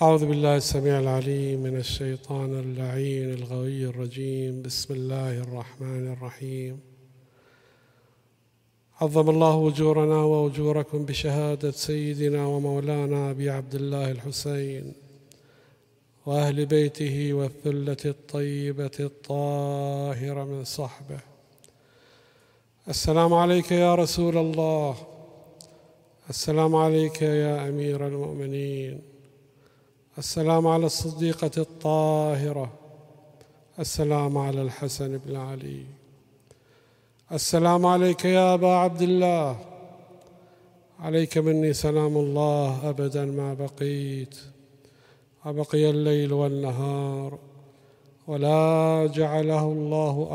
أعوذ بالله السميع العليم من الشيطان اللعين الغوي الرجيم. بسم الله الرحمن الرحيم. عظم الله أجورنا وأجوركم بشهادة سيدنا ومولانا أبي عبد الله الحسين وأهل بيته والثلة الطيبة الطاهرة من صحبه. السلام عليك يا رسول الله. السلام عليك يا أمير المؤمنين. السلام على الصديقة الطاهرة. السلام على الحسن بن علي. السلام عليك يا أبا عبد الله. عليك مني سلام الله أبدا ما بقيت. وبقي الليل والنهار. ولا جعله الله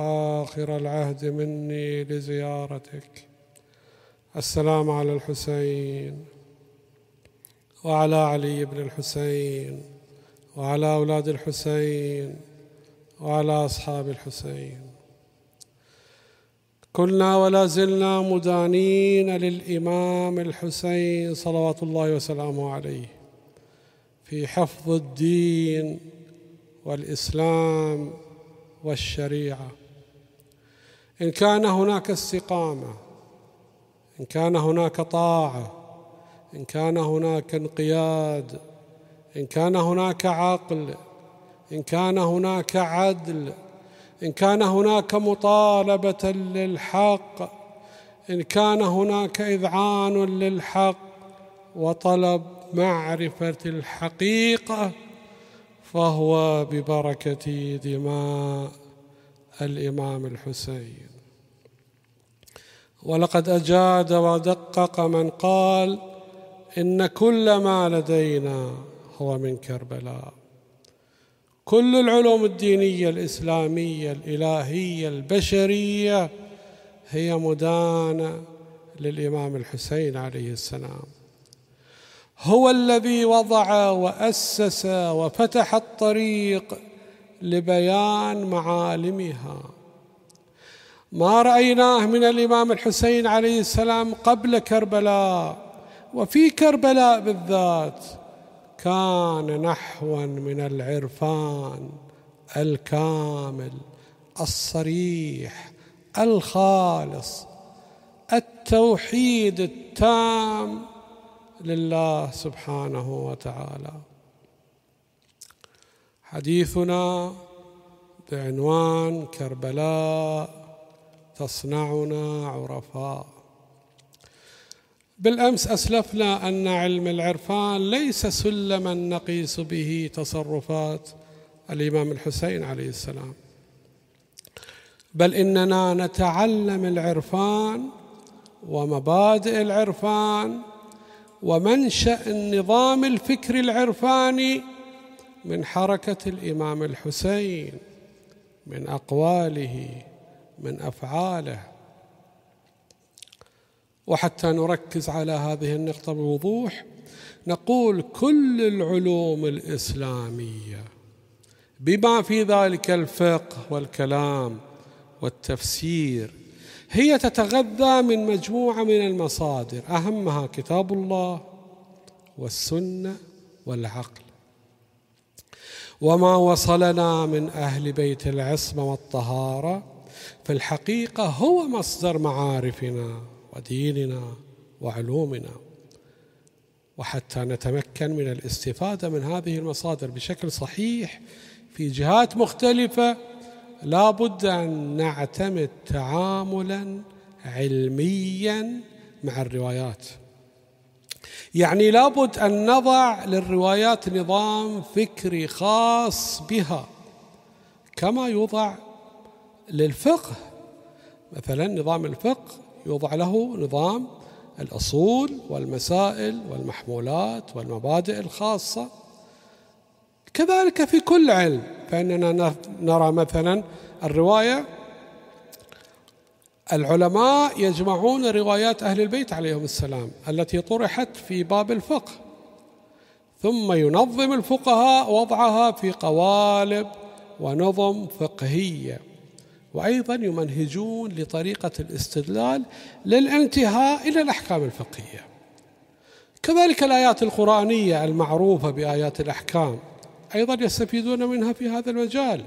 آخر العهد مني لزيارتك. السلام على الحسين. وعلى علي بن الحسين وعلى أولاد الحسين وعلى أصحاب الحسين. كنا ولا زلنا مدانين للإمام الحسين صلوات الله وسلامه عليه في حفظ الدين والإسلام والشريعة. إن كان هناك استقامة إن كان هناك طاعة إن كان هناك انقياد إن كان هناك عقل إن كان هناك عدل إن كان هناك مطالبة للحق إن كان هناك إذعان للحق وطلب معرفة الحقيقة فهو ببركة دماء الإمام الحسين. ولقد أجاد ودقق من قال إن كل ما لدينا هو من كربلاء. كل العلوم الدينية الإسلامية الإلهية البشرية هي مدانة للإمام الحسين عليه السلام. هو الذي وضع وأسس وفتح الطريق لبيان معالمها. ما رأيناه من الإمام الحسين عليه السلام قبل كربلاء وفي كربلاء بالذات كان نحوا من العرفان الكامل الصريح الخالص التوحيد التام لله سبحانه وتعالى. حديثنا بعنوان كربلاء تصنعنا عرفاء. بالأمس أسلفنا أن علم العرفان ليس سلما نقيس به تصرفات الإمام الحسين عليه السلام. بل إننا نتعلم العرفان ومبادئ العرفان ومنشأ النظام الفكري العرفاني من حركة الإمام الحسين من أقواله من أفعاله. وحتى نركز على هذه النقطة بوضوح. نقول كل العلوم الإسلامية بما في ذلك الفقه والكلام والتفسير هي تتغذى من مجموعة من المصادر. أهمها كتاب الله والسنة والعقل. وما وصلنا من أهل بيت العصمة والطهارة في الحقيقة هو مصدر معارفنا. وديننا وعلومنا وحتى نتمكن من الاستفادة من هذه المصادر بشكل صحيح في جهات مختلفة لا بد أن نعتمد تعاملا علميا مع الروايات. يعني لابد أن نضع للروايات نظام فكري خاص بها كما يوضع للفقه. مثلا نظام الفقه يوضع له نظام الأصول والمسائل والمحمولات والمبادئ الخاصة. كذلك في كل علم فإننا نرى مثلا الرواية العلماء يجمعون روايات أهل البيت عليهم السلام التي طرحت في باب الفقه ثم ينظم الفقهاء وضعها في قوالب ونظم فقهية. وأيضا يمنهجون لطريقة الاستدلال للانتهاء إلى الأحكام الفقهية. كذلك الآيات القرآنية المعروفة بآيات الأحكام أيضا يستفيدون منها في هذا المجال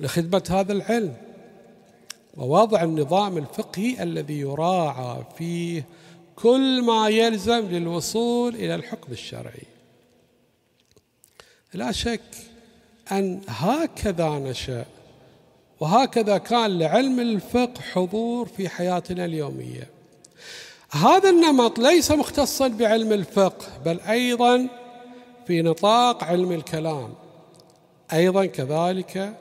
لخدمة هذا العلم ووضع النظام الفقهي الذي يراعى فيه كل ما يلزم للوصول إلى الحكم الشرعي. لا شك أن هكذا نشأ وهكذا كان لعلم الفقه حضور في حياتنا اليومية. هذا النمط ليس مختصا بعلم الفقه بل أيضا في نطاق علم الكلام. أيضا كذلك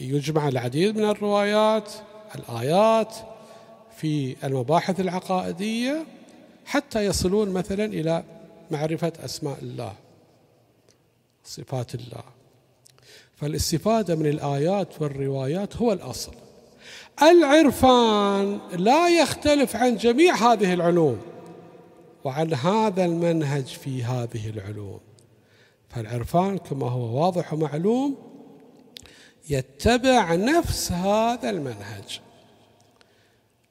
يجمع العديد من الروايات الآيات في المباحث العقائدية حتى يصلون مثلا إلى معرفة أسماء الله صفات الله. فالاستفادة من الآيات والروايات هو الأصل. العرفان لا يختلف عن جميع هذه العلوم وعن هذا المنهج في هذه العلوم. فالعرفان كما هو واضح ومعلوم يتبع نفس هذا المنهج.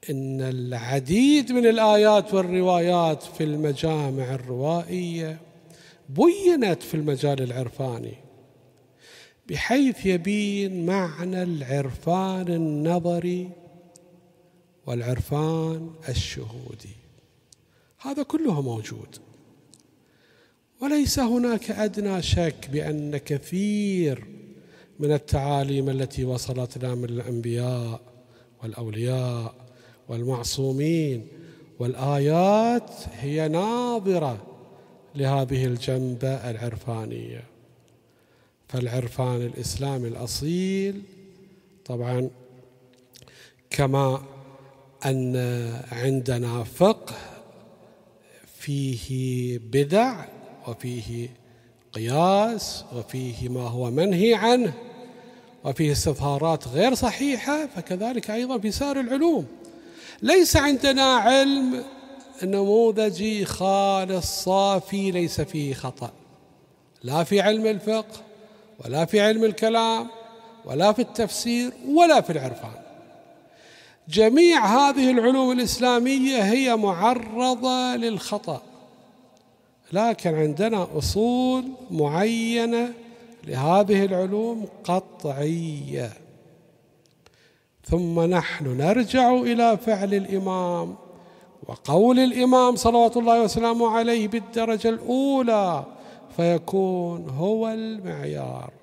إن العديد من الآيات والروايات في المجامع الروائية بينت في المجال العرفاني. بحيث يبين معنى العرفان النظري والعرفان الشهودي. هذا كله موجود. وليس هناك أدنى شك بأن كثير من التعاليم التي وصلتنا من الأنبياء والأولياء والمعصومين والآيات هي ناظرة لهذه الجنبة العرفانية. فالعرفان الإسلامي الأصيل طبعا كما أن عندنا فقه فيه بدع وفيه قياس وفيه ما هو منهي عنه وفيه استظهارات غير صحيحة فكذلك أيضا في سائر العلوم. ليس عندنا علم نموذجي خالص صافي ليس فيه خطأ. لا في علم الفقه ولا في علم الكلام ولا في التفسير ولا في العرفان. جميع هذه العلوم الإسلامية هي معرضة للخطأ. لكن عندنا أصول معينة لهذه العلوم قطعية. ثم نحن نرجع إلى فعل الإمام وقول الإمام صلوات الله وسلامه عليه بالدرجة الأولى. فيكون هو المعيار.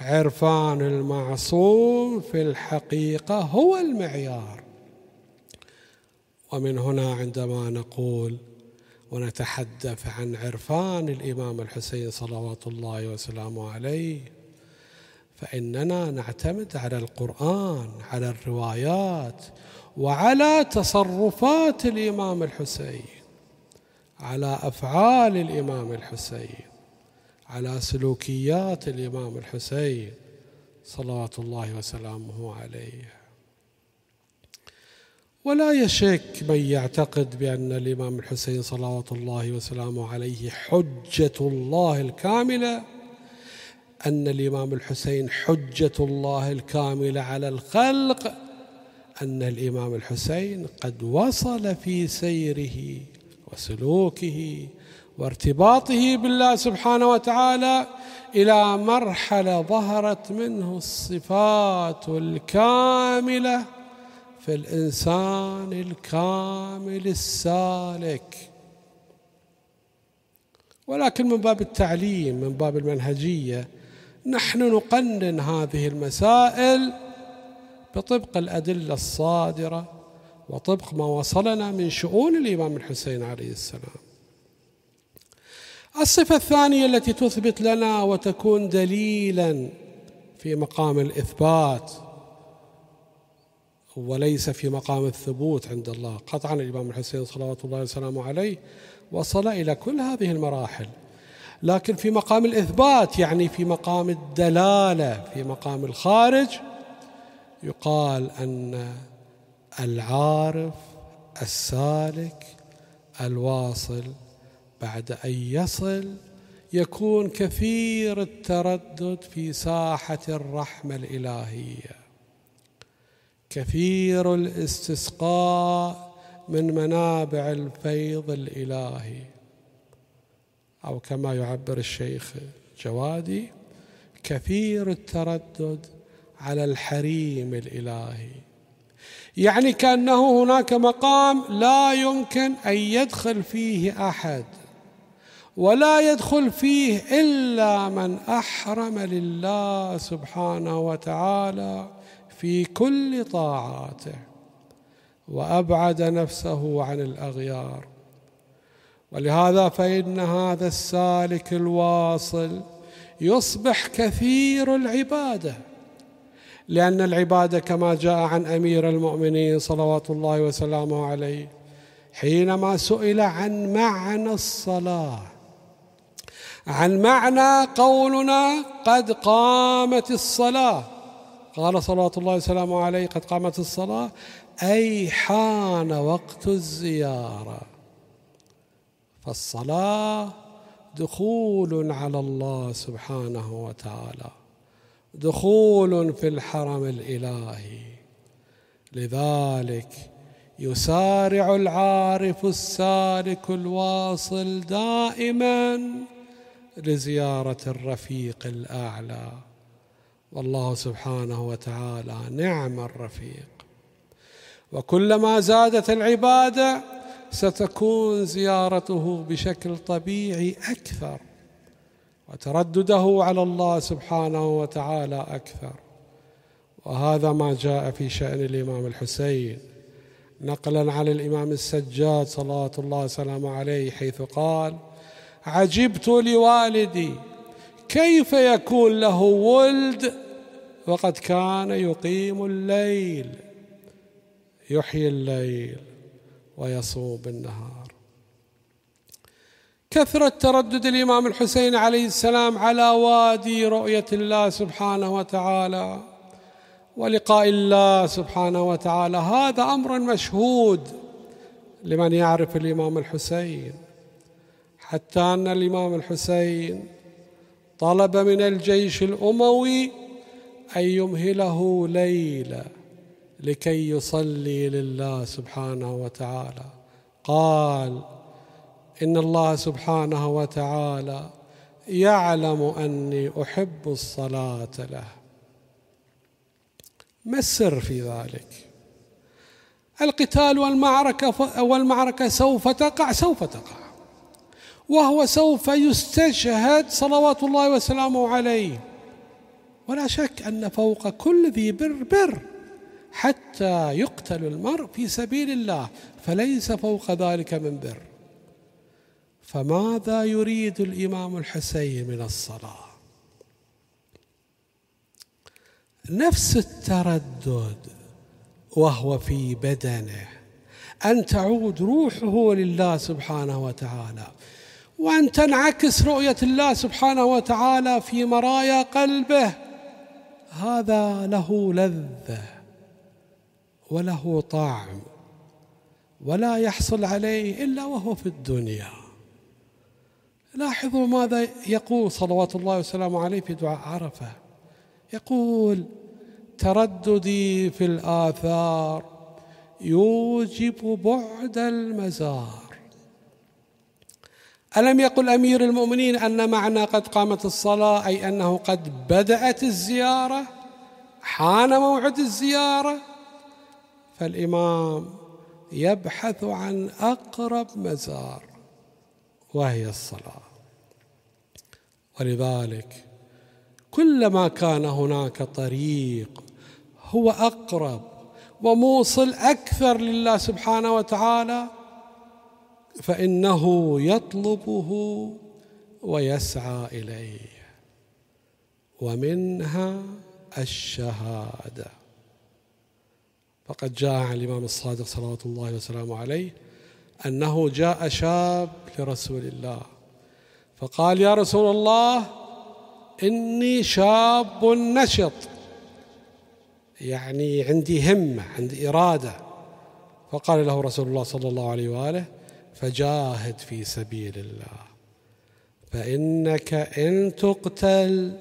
عرفان المعصوم في الحقيقة هو المعيار. ومن هنا عندما نقول ونتحدث عن عرفان الإمام الحسين صلوات الله وسلامه عليه فإننا نعتمد على القرآن على الروايات وعلى تصرفات الإمام الحسين. على أفعال الإمام الحسين على سلوكيات الإمام الحسين صلوات الله وسلامه عليه. ولا يشك من يعتقد بأن الإمام الحسين صلوات الله وسلامه عليه حجة الله الكاملة أن الإمام الحسين حجة الله الكاملة على الخلق أن الإمام الحسين قد وصل في سيره وسلوكه وارتباطه بالله سبحانه وتعالى إلى مرحلة ظهرت منه الصفات الكاملة في الإنسان الكامل السالك. ولكن من باب التعليم من باب المنهجية نحن نقنن هذه المسائل بطبق الأدلة الصادرة وطبق ما وصلنا من شؤون الإمام الحسين عليه السلام. الصفة الثانية التي تثبت لنا وتكون دليلا في مقام الإثبات وليس في مقام الثبوت عند الله. قطعا الإمام الحسين صلوات الله وسلامه عليه وصل إلى كل هذه المراحل. لكن في مقام الإثبات يعني في مقام الدلالة في مقام الخارج يقال أن العارف السالك الواصل. بعد أن يصل يكون كثير التردد في ساحة الرحمة الإلهية. كثير الاستسقاء من منابع الفيض الإلهي. أو كما يعبر الشيخ جوادي كثير التردد على الحريم الإلهي. يعني كأنه هناك مقام لا يمكن أن يدخل فيه أحد ولا يدخل فيه إلا من أحرم لله سبحانه وتعالى في كل طاعاته وأبعد نفسه عن الأغيار. ولهذا فإن هذا السالك الواصل يصبح كثير العبادة. لأن العبادة كما جاء عن أمير المؤمنين صلوات الله وسلامه عليه حينما سئل عن معنى الصلاة. عن معنى قولنا قد قامت الصلاة. قال صلوات الله وسلامه عليه قد قامت الصلاة. أي حان وقت الزيارة. فالصلاة دخول على الله سبحانه وتعالى. دخول في الحرم الإلهي. لذلك يسارع العارف السالك الواصل دائما لزيارة الرفيق الأعلى. والله سبحانه وتعالى نعم الرفيق. وكلما زادت العبادة ستكون زيارته بشكل طبيعي أكثر. وتردده على الله سبحانه وتعالى أكثر. وهذا ما جاء في شأن الإمام الحسين نقلا عن الإمام السجاد صلوات الله وسلامه عليه حيث قال عجبت لوالدي كيف يكون له ولد وقد كان يقيم الليل يحيي الليل ويصوم بالنهار كثرة تردد الإمام الحسين عليه السلام على وادي رؤية الله سبحانه وتعالى ولقاء الله سبحانه وتعالى. هذا أمر مشهود لمن يعرف الإمام الحسين. حتى أن الإمام الحسين طلب من الجيش الأموي أن يمهله ليلة لكي يصلي لله سبحانه وتعالى. قال إن الله سبحانه وتعالى يعلم أني أحب الصلاة له. ما السر في ذلك؟ القتال والمعركة والمعركة سوف تقع سوف تقع. وهو سوف يستشهد صلوات الله وسلامه عليه. ولا شك أن فوق كل ذي بر بر حتى يقتل المرء في سبيل الله فليس فوق ذلك من بر. فماذا يريد الإمام الحسين من الصلاة؟ نفس التردد وهو في بدنه أن تعود روحه لله سبحانه وتعالى وأن تنعكس رؤية الله سبحانه وتعالى في مرايا قلبه. هذا له لذة وله طعم ولا يحصل عليه إلا وهو في الدنيا. لاحظوا ماذا يقول صلوات الله وسلامه عليه في دعاء عرفة؟ يقول ترددي في الآثار يوجب بعد المزار. ألم يقل أمير المؤمنين أن معنى قد قامت الصلاة أي أنه قد بدأت الزيارة؟ حان موعد الزيارة؟ فالإمام يبحث عن أقرب مزار. وهي الصلاة. ولذلك كلما كان هناك طريق هو أقرب وموصل أكثر لله سبحانه وتعالى فإنه يطلبه ويسعى إليه. ومنها الشهادة. فقد جاء عن الإمام الصادق صلوات الله وسلامه عليه أنه جاء شاب لرسول الله. فقال يا رسول الله إني شاب نشط يعني عندي همة عندي إرادة. فقال له رسول الله صلى الله عليه وآله فجاهد في سبيل الله فإنك إن تقتل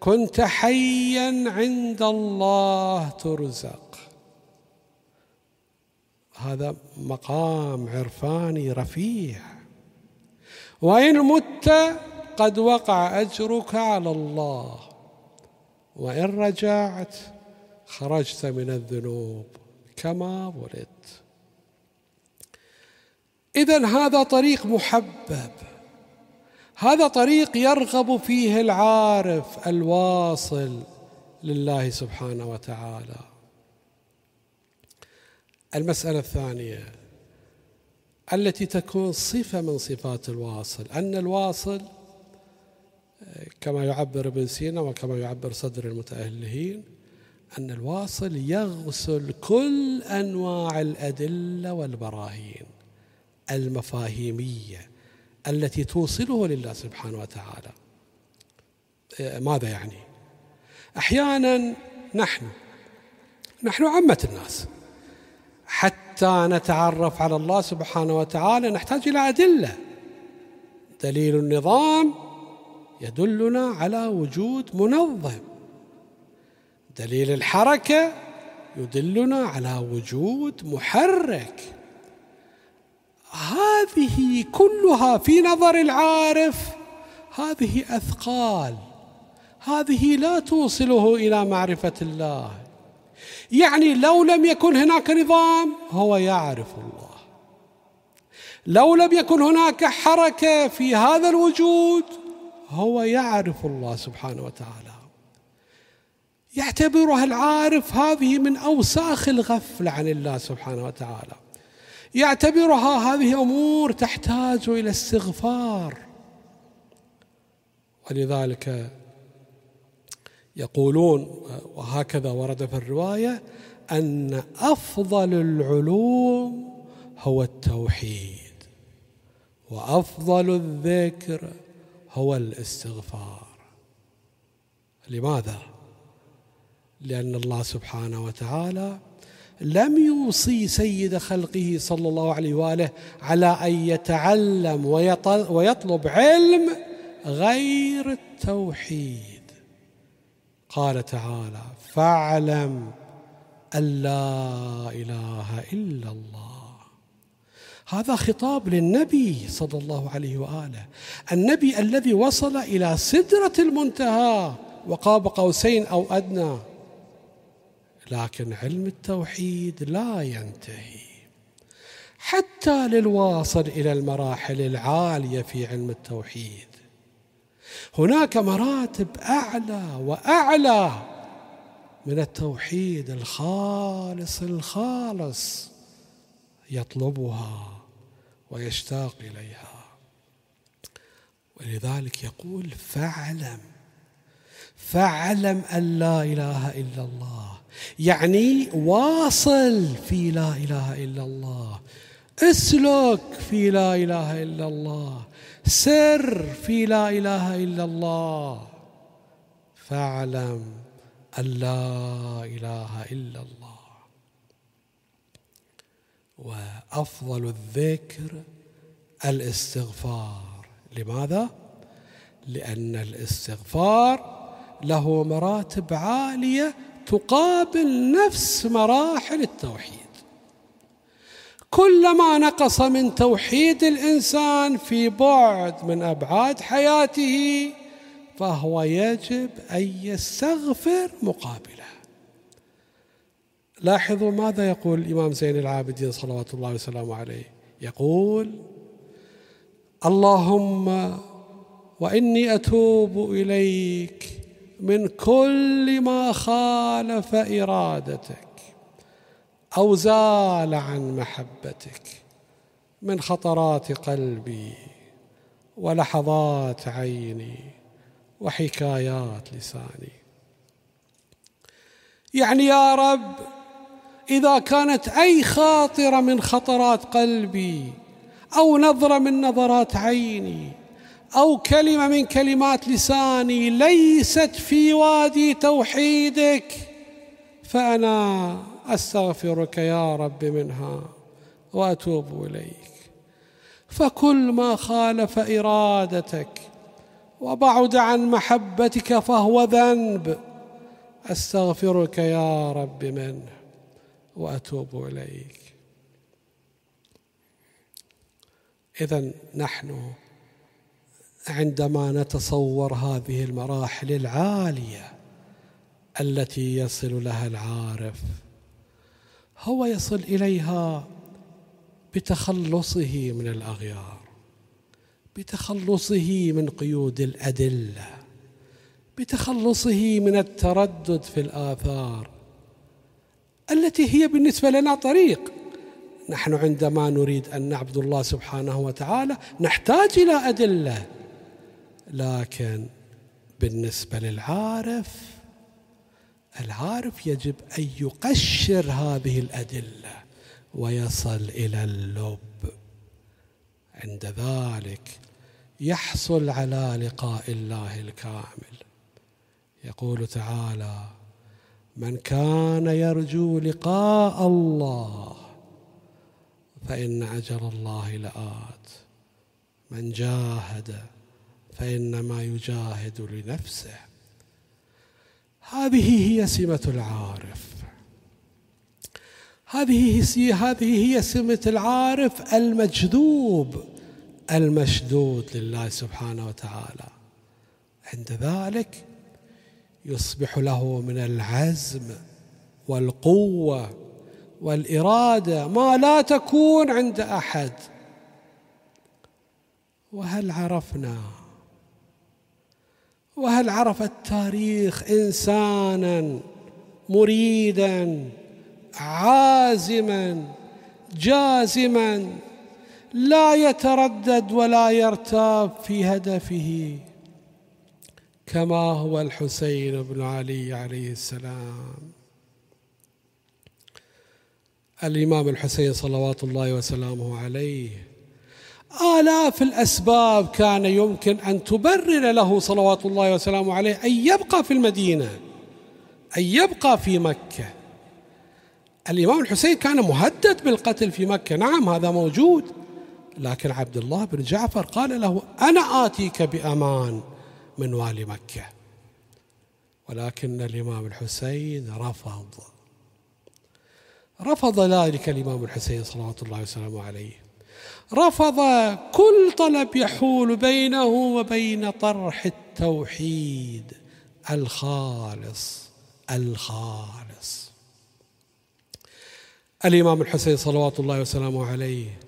كنت حيا عند الله ترزق. هذا مقام عرفاني رفيع. وإن مت قد وقع أجرك على الله. وإن رجعت خرجت من الذنوب كما ولدت. إذا هذا طريق محبب. هذا طريق يرغب فيه العارف الواصل لله سبحانه وتعالى. المسألة الثانية التي تكون صفة من صفات الواصل. أن الواصل كما يعبر ابن سينا وكما يعبر صدر المتأهلين أن الواصل يغسل كل أنواع الأدلة والبراهين المفاهيمية التي توصله لله سبحانه وتعالى. ماذا يعني؟ أحيانا نحن نحن عامة الناس حتى نتعرف على الله سبحانه وتعالى نحتاج إلى أدلة. دليل النظام يدلنا على وجود منظم. دليل الحركة يدلنا على وجود محرك. هذه كلها في نظر العارف هذه أثقال. هذه لا توصله إلى معرفة الله. يعني لو لم يكن هناك نظام هو يعرف الله. لو لم يكن هناك حركة في هذا الوجود هو يعرف الله سبحانه وتعالى. يعتبرها العارف هذه من أوساخ الغفله عن الله سبحانه وتعالى. يعتبرها هذه أمور تحتاج إلى استغفار. ولذلك يقولون وهكذا ورد في الرواية أن أفضل العلوم هو التوحيد وأفضل الذكر هو الاستغفار. لماذا؟ لأن الله سبحانه وتعالى لم يوصي سيد خلقه صلى الله عليه وآله على أن يتعلم ويطلب علم غير التوحيد. قال تعالى فاعلم أن لا إله إلا الله. هذا خطاب للنبي صلى الله عليه وآله. النبي الذي وصل إلى سدرة المنتهى وقاب قوسين أو أدنى. لكن علم التوحيد لا ينتهي. حتى للواصل إلى المراحل العالية في علم التوحيد. هناك مراتب أعلى وأعلى من التوحيد الخالص الخالص يطلبها ويشتاق إليها. ولذلك يقول فاعلم فاعلم أن لا إله إلا الله. يعني واصل في لا إله إلا الله. اسلك في لا إله إلا الله. سر في لا إله إلا الله. فاعلم أن لا إله إلا الله. وأفضل الذكر الاستغفار. لماذا؟ لأن الاستغفار له مراتب عالية تقابل نفس مراحل التوحيد. كلما نقص من توحيد الإنسان في بعد من أبعاد حياته فهو يجب أن يستغفر مقابله. لاحظوا ماذا يقول الإمام زين العابدين صلوات الله وسلامه عليه؟ يقول اللهم وإني أتوب إليك من كل ما خالف إرادتك أو زال عن محبتك من خطرات قلبي ولحظات عيني وحكايات لساني. يعني يا رب إذا كانت أي خاطرة من خطرات قلبي أو نظرة من نظرات عيني أو كلمة من كلمات لساني ليست في وادي توحيدك فأنا أستغفرك يا رب منها وأتوب إليك. فكل ما خالف إرادتك وبعد عن محبتك فهو ذنب أستغفرك يا رب منه وأتوب إليك. إذا نحن عندما نتصور هذه المراحل العالية التي يصل لها العارف هو يصل إليها بتخلصه من الأغيار بتخلصه من قيود الأدلة بتخلصه من التردد في الآثار التي هي بالنسبة لنا طريق. نحن عندما نريد أن نعبد الله سبحانه وتعالى نحتاج إلى أدلة لكن بالنسبة للعارف العارف يجب أن يقشر هذه الأدلة ويصل إلى اللب. عند ذلك يحصل على لقاء الله الكامل. يقول تعالى من كان يرجو لقاء الله فإن أجل الله لآت. من جاهد فإنما يجاهد لنفسه. هذه هي سمة العارف. هذه هي هذه هي سمة العارف المجذوب المشدود لله سبحانه وتعالى. عند ذلك يصبح له من العزم والقوة والإرادة ما لا تكون عند أحد. وهل عرفنا وهل عرف التاريخ إنسانا مريدا عازما جازما؟ لا يتردد ولا يرتاب في هدفه كما هو الحسين بن علي عليه السلام. الإمام الحسين صلوات الله وسلامه عليه آلاف الأسباب كان يمكن أن تبرر له صلوات الله وسلامه عليه أن يبقى في المدينة أن يبقى في مكة. الإمام الحسين كان مهدد بالقتل في مكة. نعم هذا موجود. لكن عبد الله بن جعفر قال له أنا آتيك بأمان من والي مكة. ولكن الإمام الحسين رفض. رفض ذلك الإمام الحسين صلوات الله وسلامه عليه. رفض كل طلب يحول بينه وبين طرح التوحيد الخالص الخالص. الإمام الحسين صلوات الله وسلامه عليه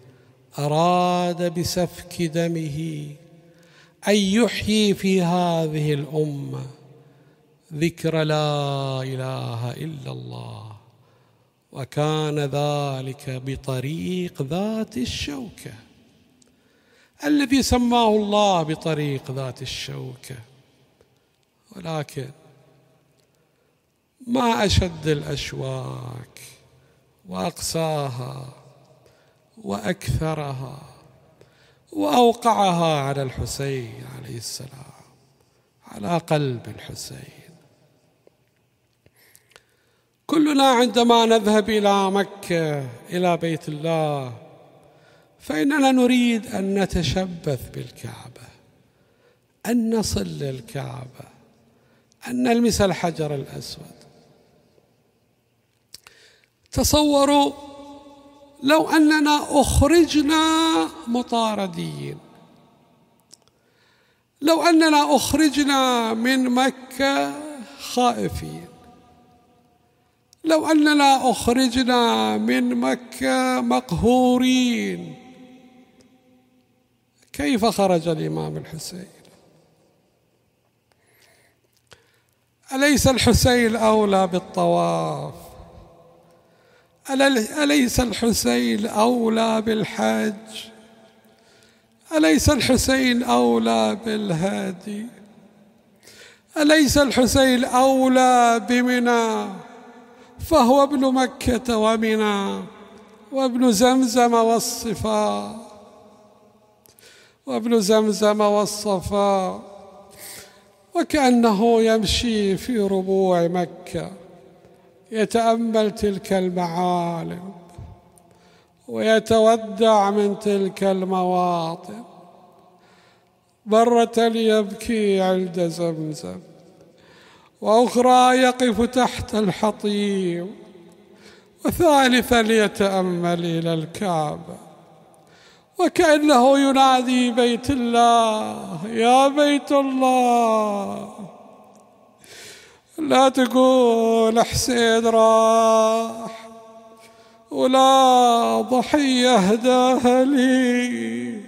أراد بسفك دمه أن يحيي في هذه الأمة ذكر لا إله إلا الله. وكان ذلك بطريق ذات الشوكة. الذي سماه الله بطريق ذات الشوكة. ولكن ما أشد الأشواك وأقساها وأكثرها وأوقعها على الحسين عليه السلام على قلب الحسين. كلنا عندما نذهب إلى مكة إلى بيت الله فإننا نريد أن نتشبث بالكعبة أن نصل للكعبة أن نلمس الحجر الأسود. تصوروا لو أننا أخرجنا مطاردين. لو أننا أخرجنا من مكة خائفين. لو أننا أخرجنا من مكة مقهورين. كيف خرج الإمام الحسين؟ أليس الحسين أولى بالطواف؟ أليس الحسين أولى بالحج؟ أليس الحسين أولى بالهادي؟ أليس الحسين أولى بمنى؟ فهو ابن مكة ومنى وابن زمزم والصفا وابن زمزم والصفا وكأنه يمشي في ربوع مكة يتأمل تلك المعالم ويتودع من تلك المواطن مرة يبكي عند زمزم. وأخرى يقف تحت الحطيم وثالثا يتأمل إلى الكعبة. وكأنه ينادي بيت الله يا بيت الله. لا تقول حسين راح. ولا ضحية هداها لي.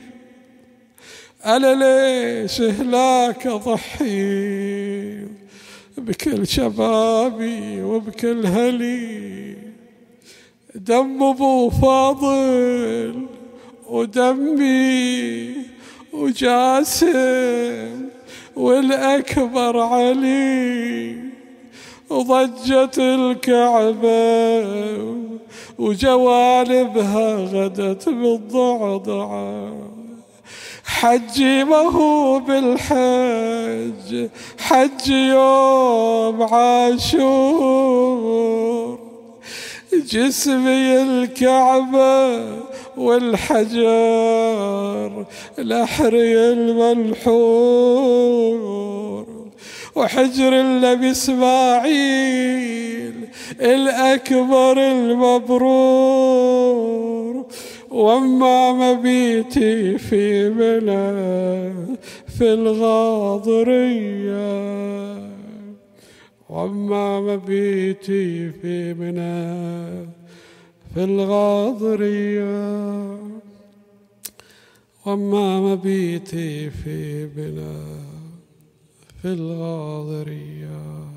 أنا ليش هلاك أضحي بكل شبابي وبكل هلي. دم أبو فاضل ودمي وجاسم والأكبر علي. وضجت الكعبة وجوانبها غدت بالضعضعة. حجي ما هو بالحج حج يوم عاشور. جسمي الكعبة والحجر الأحري الملحور وحجر النبي إسماعيل الأكبر المبرور. وما مبيتي في منى في الغاضرية وما مبيتي في منى في الغاضرية وما مبيتي في منى في الغاضريه